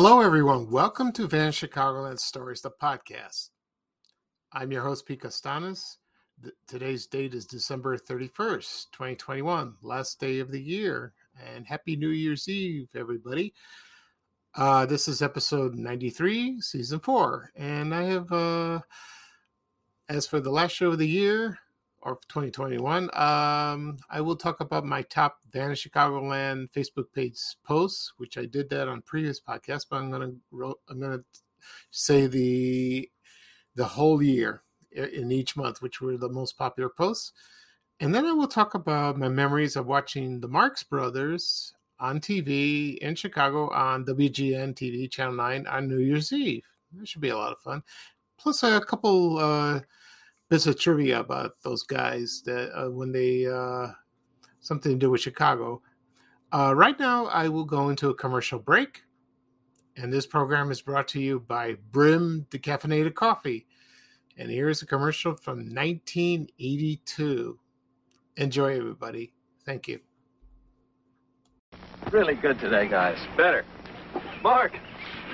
Hello, everyone. Welcome to Vanished Chicagoland Stories, the podcast. I'm your host, Pete Costanis. Today's date is December 31st, 2021, last day of the year. And Happy New Year's Eve, everybody. Uh, this is episode 93, season four. And I have, uh, as for the last show of the year, or 2021, um, I will talk about my top Vanished Chicagoland Facebook page posts, which I did that on previous podcasts, but I'm gonna I'm gonna say the the whole year in each month, which were the most popular posts. And then I will talk about my memories of watching the Marx Brothers on TV in Chicago on WGN TV, Channel 9 on New Year's Eve. That should be a lot of fun. Plus, a couple uh, bits of trivia about those guys that uh, when they uh, something to do with Chicago. Uh, right now, I will go into a commercial break, and this program is brought to you by Brim Decaffeinated Coffee. And here's a commercial from 1982. Enjoy, everybody. Thank you. Really good today, guys. Better. Mark,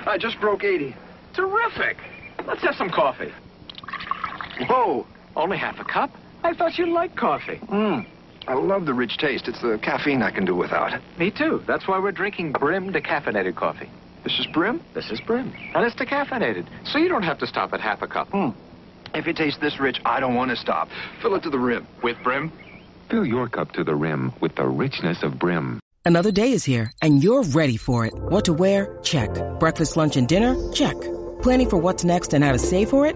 I just broke 80. Terrific. Let's have some coffee. Whoa. Only half a cup? I thought you liked coffee. Mmm. I love the rich taste. It's the caffeine I can do without. Me too. That's why we're drinking Brim decaffeinated coffee. This is Brim? This is Brim. And it's decaffeinated, so you don't have to stop at half a cup. Hmm. If it tastes this rich, I don't want to stop. Fill it to the rim. With Brim? Fill your cup to the rim with the richness of Brim. Another day is here, and you're ready for it. What to wear? Check. Breakfast, lunch, and dinner? Check. Planning for what's next and how to save for it?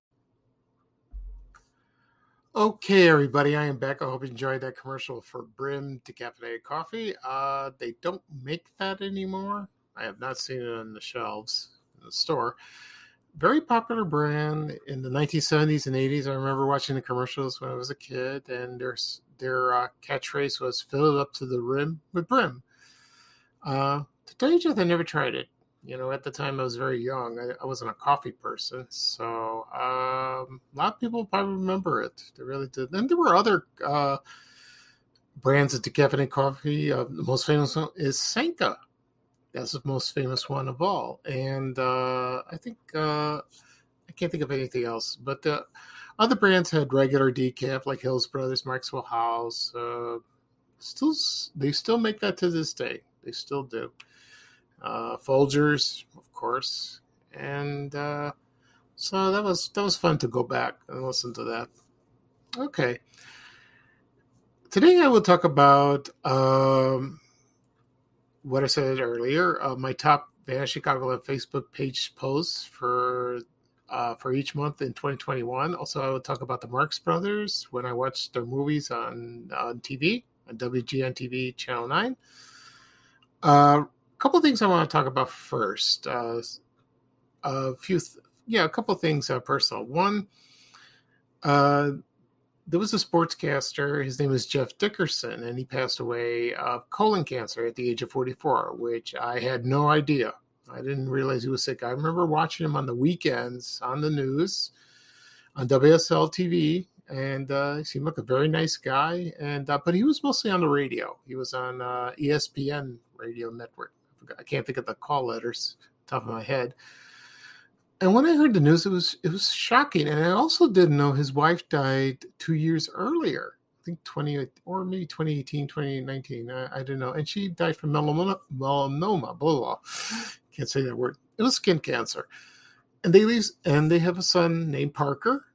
Okay, everybody, I am back. I hope you enjoyed that commercial for Brim Decaffeinated Coffee. Uh, they don't make that anymore. I have not seen it on the shelves in the store. Very popular brand in the 1970s and 80s. I remember watching the commercials when I was a kid, and their their uh, catchphrase was "Fill it up to the rim with Brim." Uh, to tell you the truth, I never tried it you know, at the time I was very young. I, I wasn't a coffee person, so um, a lot of people probably remember it. They really did. And there were other uh, brands of decaffeinated coffee. Uh, the most famous one is Sanka. That's the most famous one of all. And uh, I think uh, I can't think of anything else. But the other brands had regular decaf, like Hills Brothers, Maxwell House. Uh, still, they still make that to this day. They still do uh, Folgers, of course, and uh, so that was that was fun to go back and listen to that. Okay, today I will talk about um, what I said earlier. Uh, my top Vanished Chicagoland Facebook page posts for uh, for each month in 2021. Also, I will talk about the Marx Brothers when I watched their movies on on TV on WGN TV Channel Nine. Uh, couple things I want to talk about first. Uh, a few, th- yeah, a couple things uh, personal. One, uh, there was a sportscaster. His name is Jeff Dickerson, and he passed away of colon cancer at the age of 44, which I had no idea. I didn't realize he was sick. I remember watching him on the weekends on the news on WLS TV, and uh, he seemed like a very nice guy. And uh, but he was mostly on the radio. He was on uh, ESPN radio network. I can't think of the call letters top of my head. And when I heard the news, it was it was shocking. And I also didn't know his wife died two years earlier. I think 20 or maybe 2018, 2019. I, I don't know. And she died from melanoma, melanoma, blah, blah. Can't say that word. It was skin cancer. And they leave, and they have a son named Parker.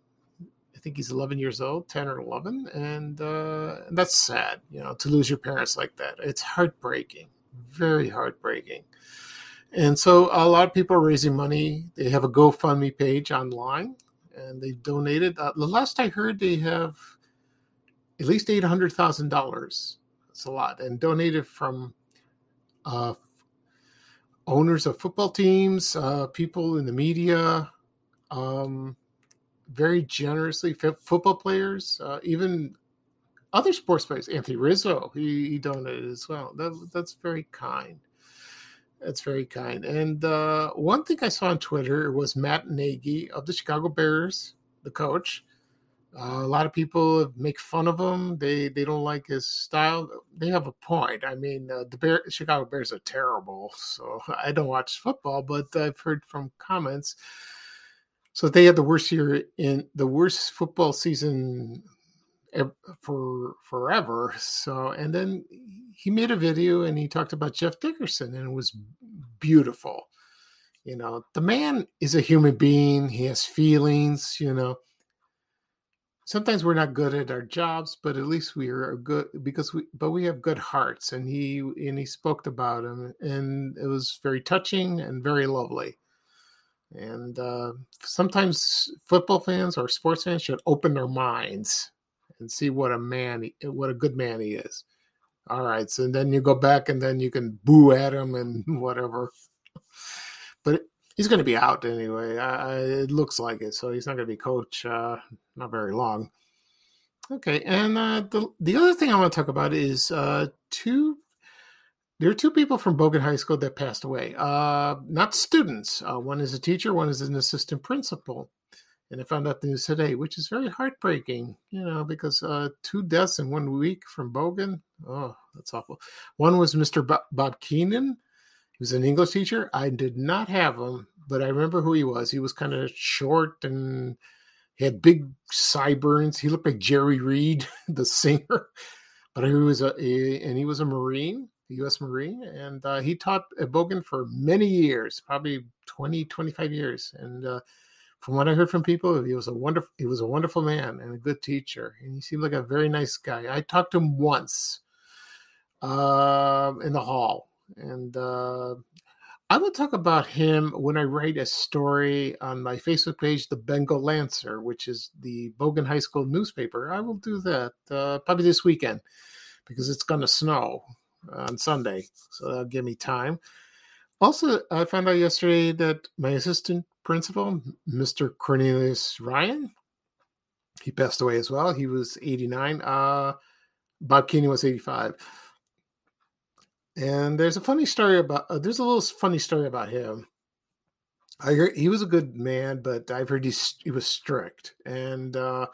I think he's 11 years old, 10 or 11. And, uh, that's sad, you know, to lose your parents like that. It's heartbreaking very heartbreaking. And so a lot of people are raising money. They have a GoFundMe page online and they donated. Uh, the last I heard, they have at least $800,000. That's a lot. And donated from uh, owners of football teams, uh, people in the media, um, very generously, football players, uh, even other sports players. Anthony Rizzo, he, he donated as well. That, that's very kind. That's very kind. And uh, one thing I saw on Twitter was Matt Nagy of the Chicago Bears, the coach. Uh, a lot of people make fun of him. They they don't like his style. They have a point. I mean, uh, the Bear, Chicago Bears are terrible. So I don't watch football, but I've heard from comments. So they had the worst year in the worst football season for forever. So, and then he made a video and he talked about Jeff Dickerson and it was beautiful. You know, the man is a human being. He has feelings, you know. Sometimes we're not good at our jobs, but at least we are good because we, but we have good hearts. And he, and he spoke about him and it was very touching and very lovely. And uh, sometimes football fans or sports fans should open their minds and see what a man, what a good man he is. All right, so then you go back and then you can boo at him and whatever. But he's going to be out anyway. Uh, it looks like it, so he's not going to be coach uh, not very long. Okay, and uh, the the other thing I want to talk about is uh, two. There are two people from Bogan High School that passed away. Uh, not students. Uh, one is a teacher. One is an assistant principal and I found out the news today, which is very heartbreaking, you know, because uh, two deaths in one week from Bogan. Oh, that's awful. One was Mr. Bob Keenan. He was an English teacher. I did not have him, but I remember who he was. He was kind of short and he had big sideburns. He looked like Jerry Reed, the singer. But he was a, and he was a Marine, a U.S. Marine, and uh, he taught at Bogan for many years, probably 20, 25 years. And uh, from what I heard from people, he was a wonderful he was a wonderful man and a good teacher, and he seemed like a very nice guy. I talked to him once uh, in the hall, and uh, I will talk about him when I write a story on my Facebook page, the Bengal Lancer, which is the Bogan High School newspaper. I will do that uh, probably this weekend because it's going to snow on Sunday, so that'll give me time. Also, I found out yesterday that my assistant principal, Mr. Cornelius Ryan. He passed away as well. He was 89. Uh, Bob Keeney was 85. And there's a funny story about, uh, there's a little funny story about him. I heard he was a good man, but I've heard he, he was strict. And uh,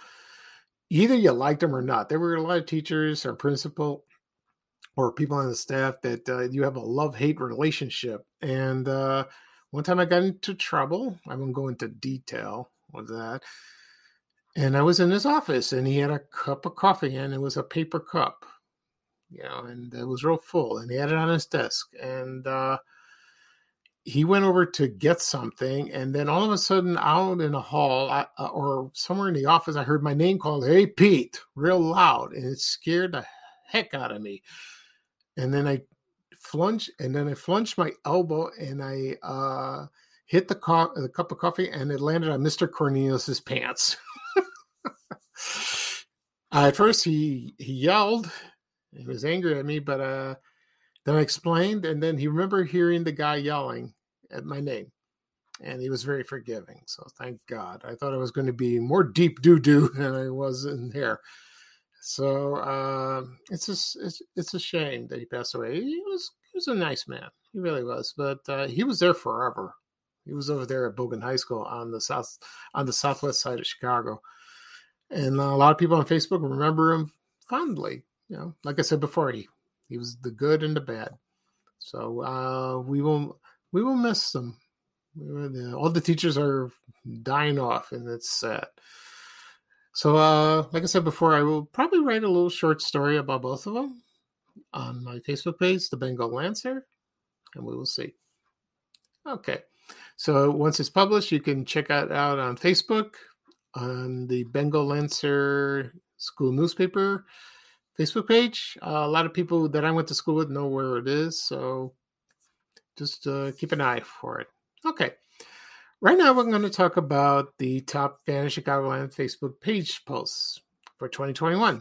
either you liked him or not. There were a lot of teachers or principal or people on the staff that uh, you have a love hate relationship. And uh, one time I got into trouble. I won't go into detail with that. And I was in his office and he had a cup of coffee and it was a paper cup, you know, and it was real full and he had it on his desk. And uh, he went over to get something. And then all of a sudden, out in a hall I, uh, or somewhere in the office, I heard my name called, Hey, Pete, real loud. And it scared the heck out of me. And then I flunge, and then I flunged my elbow and I uh, hit the, co- the cup of coffee, and it landed on Mister Cornelius's pants. at first, he he yelled, he was angry at me, but uh, then I explained, and then he remembered hearing the guy yelling at my name, and he was very forgiving. So thank God. I thought I was going to be more deep doo doo than I was in there. So uh, it's just it's, it's a shame that he passed away. He was he was a nice man. He really was. But uh, he was there forever. He was over there at Bogan High School on the south on the southwest side of Chicago, and a lot of people on Facebook remember him fondly. You know, like I said before, he he was the good and the bad. So uh, we will we will miss them. All the teachers are dying off, and it's sad. So, uh, like I said before, I will probably write a little short story about both of them on my Facebook page, The Bengal Lancer, and we will see. Okay. So once it's published, you can check it out on Facebook on the Bengal Lancer school newspaper Facebook page. Uh, a lot of people that I went to school with know where it is, so just uh, keep an eye for it. Okay. Right now, we're going to talk about the top fan of Chicagoland Facebook page posts for 2021.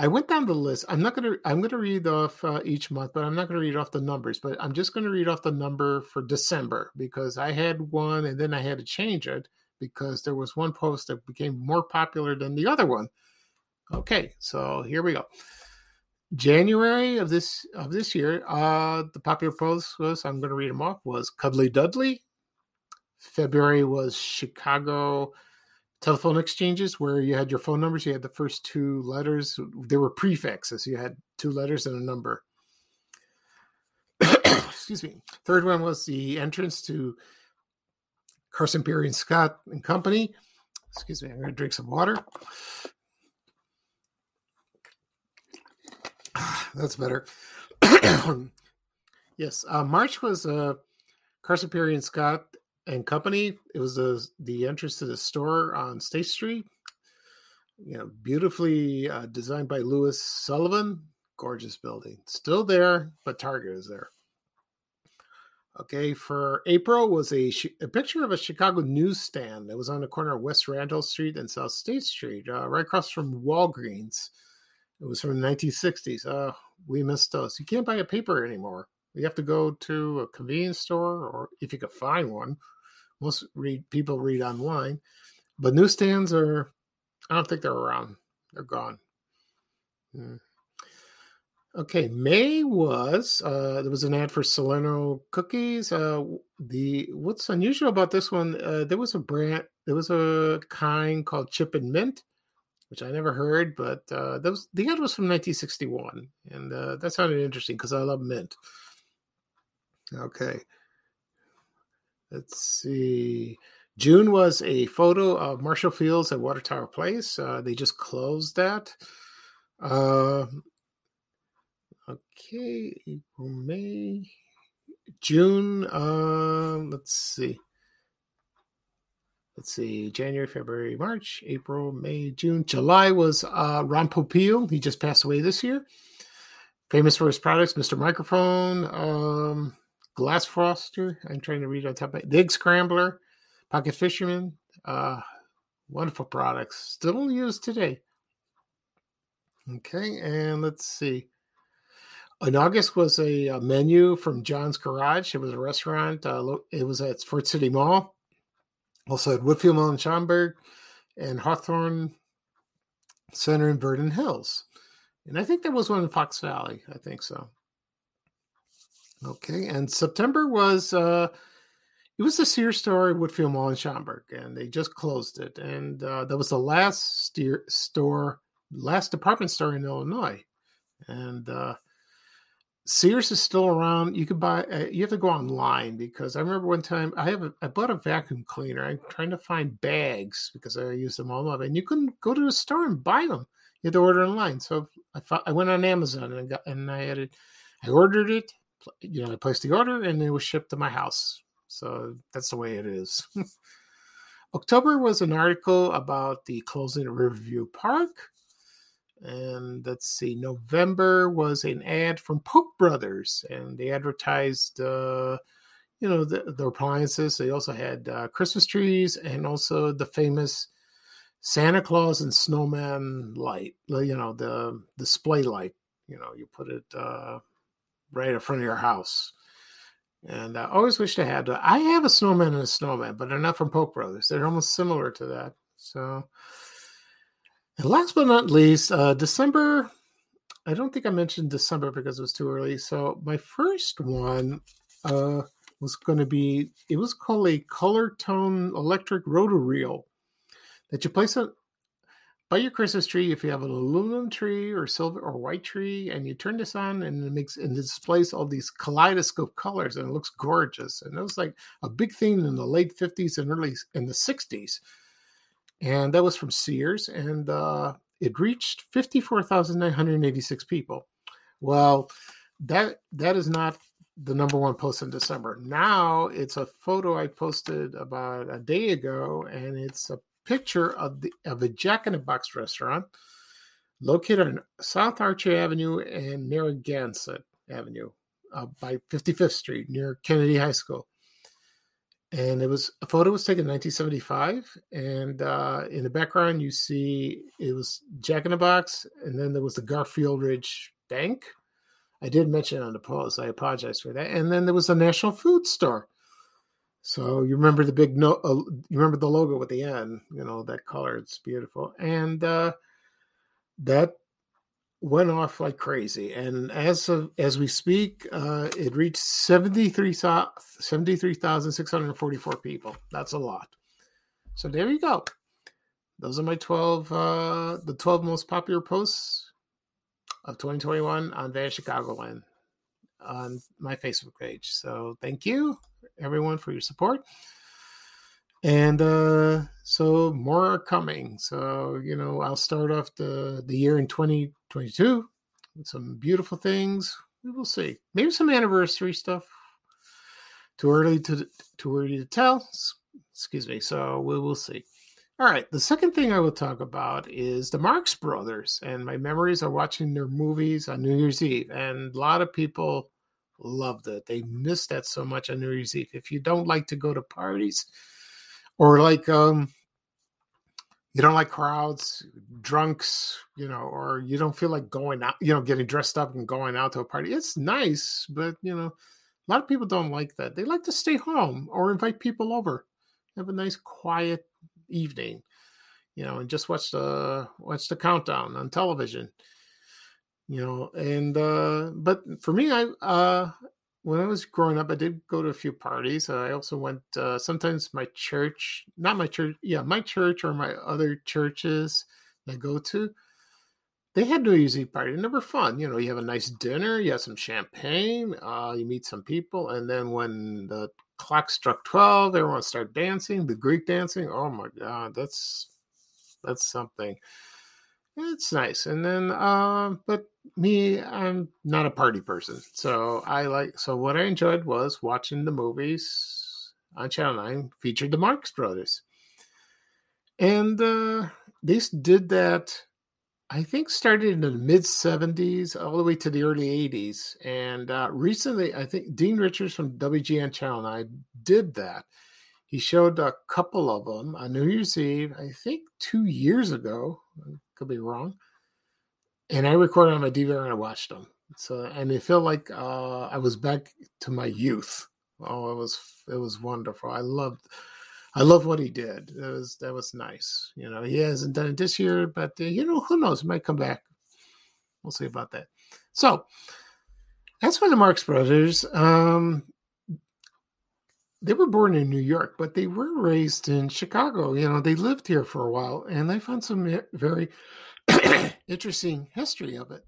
I went down the list. I'm not going to. I'm going to read off uh, each month, but I'm not going to read off the numbers. But I'm just going to read off the number for December because I had one, and then I had to change it because there was one post that became more popular than the other one. Okay, so here we go. January of this of this year, uh, the popular post was I'm going to read them off was Cuddly Dudley. February was Chicago telephone exchanges where you had your phone numbers. You had the first two letters. They were prefixes. You had two letters and a number. Excuse me. Third one was the entrance to Carson Pirie and Scott and Company. Excuse me. I'm going to drink some water. That's better. yes, uh, March was uh, Carson Pirie and Scott and Company. It was the the entrance to the store on State Street. You know, beautifully uh, designed by Louis Sullivan. Gorgeous building, still there, but Target is there. Okay, for April was a, a picture of a Chicago newsstand that was on the corner of West Randolph Street and South State Street, uh, right across from Walgreens. It was from the 1960s. Uh, we missed those. You can't buy a paper anymore. You have to go to a convenience store, or if you could find one. Most read people read online, but newsstands are. I don't think they're around. They're gone. Hmm. Okay, May was uh, there was an ad for Salerno cookies. Uh, the what's unusual about this one? Uh, there was a brand, there was a kind called Chip and Mint, which I never heard, but uh, that was the ad was from 1961, and uh, that sounded interesting because I love mint. Okay, let's see. June was a photo of Marshall Fields at Water Tower Place. Uh, they just closed that. Uh, okay, April, May, June. Uh, let's see let's see, January, February, March, April, May, June, July was uh, Ron Popeil. He just passed away this year. Famous for his products, Mr. Microphone, um, Glass Froster. I'm trying to read on top of it. Egg Scrambler, Pocket Fisherman. Uh, wonderful products, still used today. Okay, and let's see. In August was a, a menu from John's Garage. It was a restaurant. Uh, it was at Ford City Mall also at Woodfield Mall in Schaumburg and Hawthorne Center in Vernon Hills. And I think there was one in Fox Valley. I think so. Okay. And September was uh it was the Sears store at Woodfield Mall in Schaumburg, and they just closed it. And uh, that was the last steer, store, last department store in Illinois. And uh, Sears is still around. You could buy. Uh, you have to go online because I remember one time I have a, I bought a vacuum cleaner. I'm trying to find bags because I use them all up, and you couldn't go to the store and buy them. You had to order online. So I I went on Amazon and I got and I it. I ordered it. You know, I placed the order and it was shipped to my house. So that's the way it is. October was an article about the closing of Riverview Park and let's see november was an ad from polk brothers and they advertised uh, you know the, the, appliances they also had uh, christmas trees and also the famous santa claus and snowman light you know the display light you know you put it uh, right in front of your house and i always wished i had i have a snowman and a snowman but they're not from polk brothers they're almost similar to that so and last but not least, uh, December. I don't think I mentioned December because it was too early. So my first one uh, was going to be. It was called a color tone electric rotor reel that you place it by your Christmas tree. If you have an aluminum tree or silver or white tree, and you turn this on, and it makes and displays all these kaleidoscope colors, and it looks gorgeous. And it was like a big thing in the late fifties and early in the sixties and that was from Sears, and uh, it reached fifty-four thousand nine hundred eighty-six people. Well, that that is not the number one post in December. Now it's a photo I posted about a day ago, and it's a picture of the of a Jack in the Box restaurant located on South Archer Avenue and Narragansett Avenue uh, by 55th Street near Kennedy High School. And it was a photo was taken in 1975 and uh, in the background you see it was jack in the box and then there was the garfield ridge bank. I did mention on the post i apologize for that. And then there was the national food store so you remember the big no uh, you remember the logo at the end you know that color it's beautiful and uh, that went off like crazy. And as of, as we speak, uh, it reached 73,644 people. That's a lot. So there you go. Those are my 12, uh, the 12 most popular posts of 2021 on Vanished Chicagoland on my Facebook page. So thank you everyone for your support. And uh, so more are coming. So, you know, I'll start off the, the year in 2022 with some beautiful things. We will see. Maybe some anniversary stuff. Too early to too early to tell. Excuse me. So we will see. All right. The second thing I will talk about is the Marx Brothers and my memories of watching their movies on New Year's Eve. And a lot of people loved it. They missed that so much on New Year's Eve. If you don't like to go to parties, or like um you don't like crowds, drunks, you know, or you don't feel like going out, you know, getting dressed up and going out to a party. It's nice, but you know, a lot of people don't like that. They like to stay home or invite people over, have a nice quiet evening, you know, and just watch the watch the countdown on television. You know, and uh but for me I uh when I was growing up, I did go to a few parties. I also went uh, sometimes my church, not my church, yeah, my church or my other churches I go to. They had New Year's Eve party, and they were fun. You know, you have a nice dinner, you have some champagne, uh, you meet some people, and then when the clock struck twelve, everyone started dancing. The Greek dancing, oh my god, that's that's something. It's nice. And then, uh, but me, I'm not a party person. So I like, so what I enjoyed was watching the movies on Channel 9 featured the Marx Brothers. And uh, they did that, I think, started in the mid 70s all the way to the early 80s. And uh, recently, I think Dean Richards from WGN Channel 9 did that. He showed a couple of them on New Year's Eve, I think two years ago could be wrong. And I recorded on my DVR and I watched them. So and it felt like uh, I was back to my youth. Oh, it was it was wonderful. I loved I love what he did. That was that was nice. You know, he hasn't done it this year, but uh, you know, who knows? He might come back. We'll see about that. So that's for the Marx Brothers. Um, they were born in New York, but they were raised in Chicago. You know, they lived here for a while, and they found some very interesting history of it.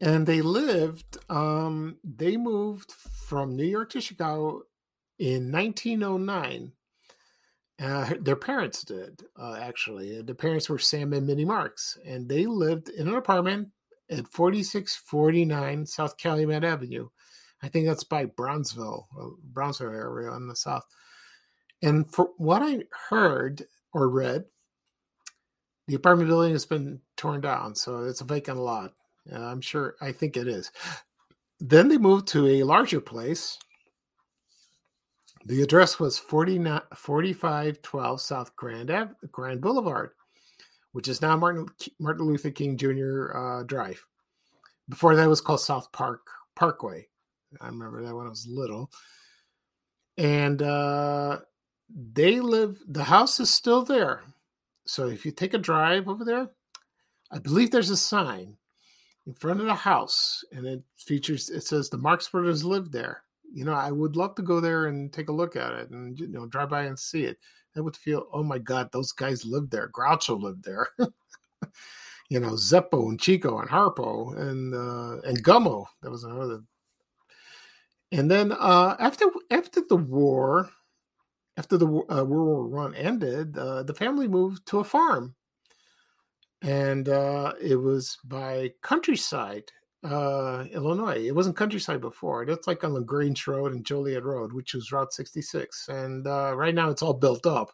And they lived, um, they moved from New York to Chicago in 1909. Uh, their parents did, uh, actually. The parents were Sam and Minnie Marks, and they lived in an apartment at 4649 South Calumet Avenue I think that's by Bronzeville, uh, Bronzeville area in the south. And for what I heard or read, the apartment building has been torn down, so it's a vacant lot. Uh, I'm sure, I think it is. Then they moved to a larger place. The address was 4512 South Grand Grand Boulevard, which is now Martin Martin Luther King Jr. Uh, Drive. Before that was called South Park Parkway. I remember that when I was little. And uh, they live, the house is still there. So if you take a drive over there, I believe there's a sign in front of the house and it features, it says the Marx Brothers live there. You know, I would love to go there and take a look at it and, you know, drive by and see it. I would feel, oh my God, those guys lived there. Groucho lived there. you know, Zeppo and Chico and Harpo and uh, and Gummo. That was another and then uh, after after the war, after the uh, World War One ended, uh, the family moved to a farm, and uh, it was by Countryside, uh, Illinois. It wasn't Countryside before. That's like on Lagrange Road and Joliet Road, which was Route 66. And uh, right now, it's all built up.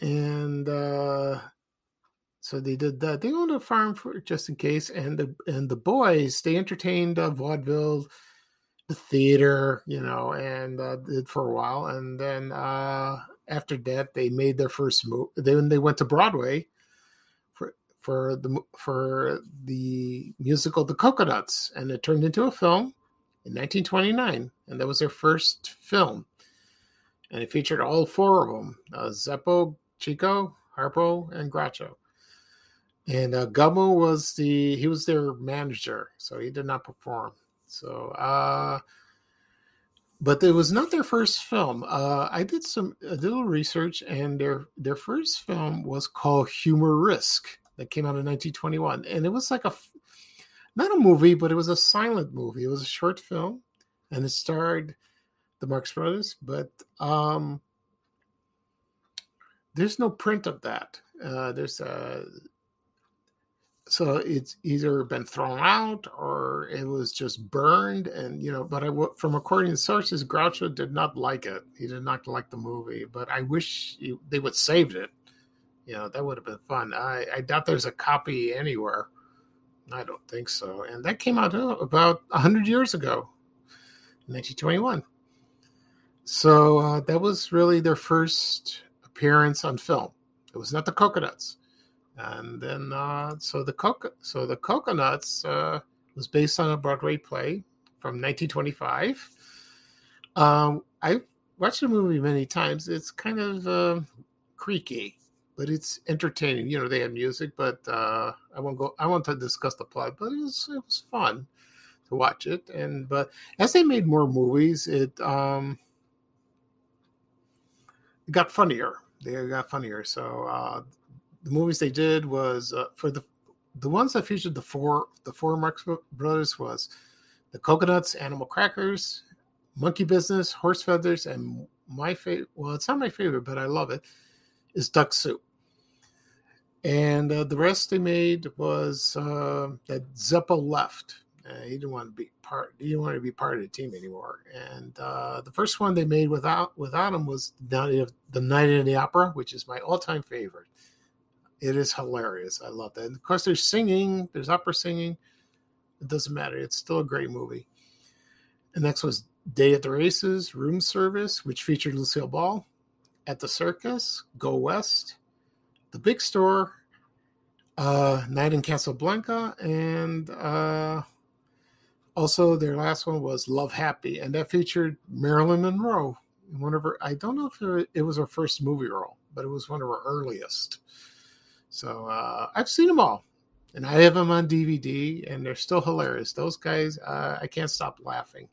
And so they did that. They owned a farm for just in case. And the and the boys they entertained vaudeville the theater, you know, and uh, did for a while. And then uh, after that, they made their first move. Then they went to Broadway for for the for the musical The Cocoanuts, and it turned into a film in 1929, and that was their first film. And it featured all four of them: uh, Zeppo, Chico, Harpo, and Groucho. and uh, Gummo was the he was their manager, so he did not perform. So, uh, but it was not their first film. Uh, I did some a little research, and their their first film was called Humor Risk that came out in 1921, and it was like a not a movie, but it was a silent movie. It was a short film, and it starred the Marx Brothers, but um, there's no print of that. Uh, there's a so it's either been thrown out or it was just burned and you know but i from according to sources groucho did not like it. He did not like the movie but i wish he, they would saved it. You know that would have been fun. I i doubt there's a copy anywhere. I don't think so. And that came out uh, about 100 years ago 1921 so uh, that was really their first appearance on film. It was not the Cocoanuts and then uh, so the coco- so the Cocoanuts uh, was based on a Broadway play from 1925. Um, I watched the movie many times. It's kind of uh, creaky, but it's entertaining. You know, they have music, but uh, I won't go. I won't discuss the plot, but it was it was fun to watch it. And but as they made more movies, it um, it got funnier. They got funnier. So uh, the movies they did was uh, for the the ones that featured the four the four Marx Brothers was the Cocoanuts, Animal Crackers, Monkey Business, Horse Feathers, and my favorite. Well, it's not my favorite, but I love it. Is Duck Soup. And uh, the rest they made was uh, that Zeppo left. Uh, he didn't want to be part. He didn't want to be part of the team anymore. And uh, the first one they made without without him was the Night of the Opera, which is my all time favorite. It is hilarious. I love that. And of course, there's singing, there's opera singing. It doesn't matter. It's still a great movie. And next was Day at the Races, Room Service, which featured Lucille Ball, At the Circus, Go West, The Big Store, uh, Night in Casablanca, and uh, also their last one was Love Happy, and that featured Marilyn Monroe. One of her, I don't know if it was her first movie role, but it was one of her earliest. So uh, I've seen them all, and I have them on DVD, and they're still hilarious. Those guys, uh, I can't stop laughing.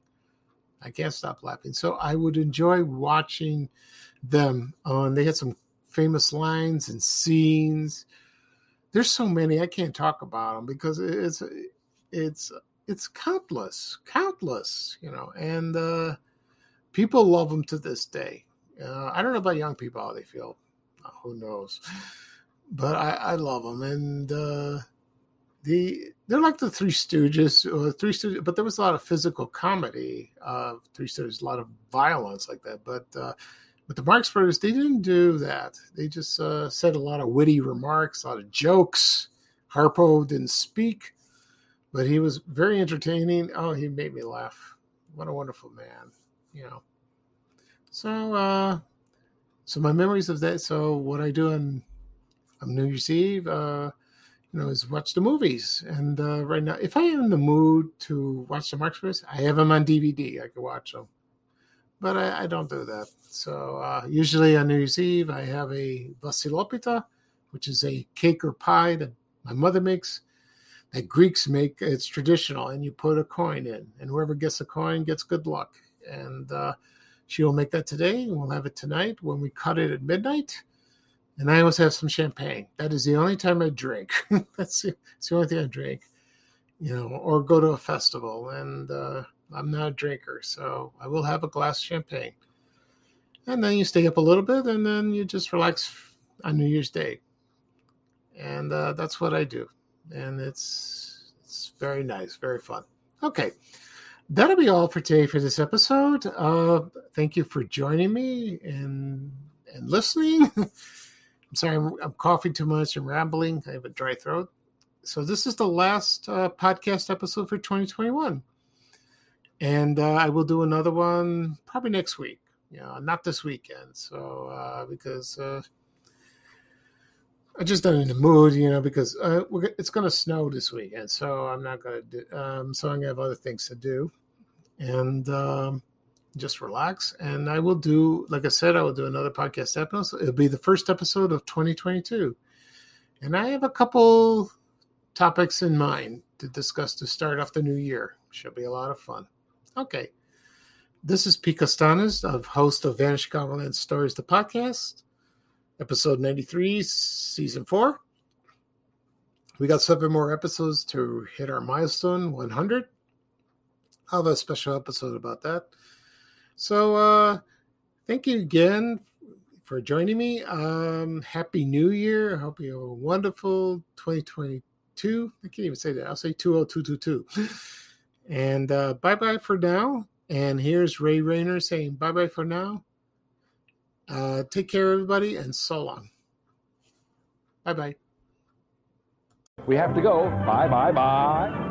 I can't stop laughing. So I would enjoy watching them. And they had some famous lines and scenes. There's so many I can't talk about them because it's it's it's countless, countless, you know, and uh, people love them to this day. Uh, I don't know about young people how they feel. Uh, who knows? But I, I love them, and uh, the they're like the Three Stooges, or Three Stooges, but there was a lot of physical comedy of Three Stooges, a lot of violence like that. But uh, with the Marx Brothers, they didn't do that. They just uh, said a lot of witty remarks, a lot of jokes. Harpo didn't speak, but he was very entertaining. Oh, he made me laugh. What a wonderful man, you know. So, uh, so my memories of that. So what I do on New Year's Eve, uh, you know, is watch the movies. And uh, right now, if I am in the mood to watch the Marx Brothers, I have them on DVD. I can watch them, but I, I don't do that. So uh, usually on New Year's Eve, I have a Vasilopita, which is a cake or pie that my mother makes. That Greeks make. It's traditional, and you put a coin in, and whoever gets a coin gets good luck. And uh, she will make that today, and we'll have it tonight when we cut it at midnight and I always have some champagne. That is the only time I drink. that's, the, that's, the, only thing I drink, you know, or go to a festival. And uh, I'm not a drinker, so I will have a glass of champagne. And then you stay up a little bit, and then you just relax on New Year's Day. And uh, that's what I do, and it's it's very nice, very fun. Okay, that'll be all for today for this episode. Uh, thank you for joining me and and listening. I'm sorry, I'm, I'm, coughing too much and rambling. I have a dry throat. So this is the last uh, podcast episode for 2021, and uh, I will do another one probably next week. You know, not this weekend. So uh, because uh, I just not in the mood, you know, because uh, it's going to snow this weekend, so I'm not going to do. Um, so I'm going to have other things to do, and. Um, just relax. And I will do, like I said, I will do another podcast episode. It'll be the first episode of 2022. And I have a couple topics in mind to discuss to start off the new year. Should be a lot of fun. Okay. This is Pete Costanas, of host of Vanished Chicagoland Stories, the podcast, episode 93, season four. We got seven more episodes to hit our milestone 100. I'll have a special episode about that. So, uh, thank you again for joining me. Um, Happy New Year. I hope you have a wonderful 2022. I can't even say that. I'll say 20222. And uh, bye bye for now. And here's Ray Rayner saying bye bye for now. Uh, take care, everybody, and so long. Bye bye. We have to go. Bye, bye, bye.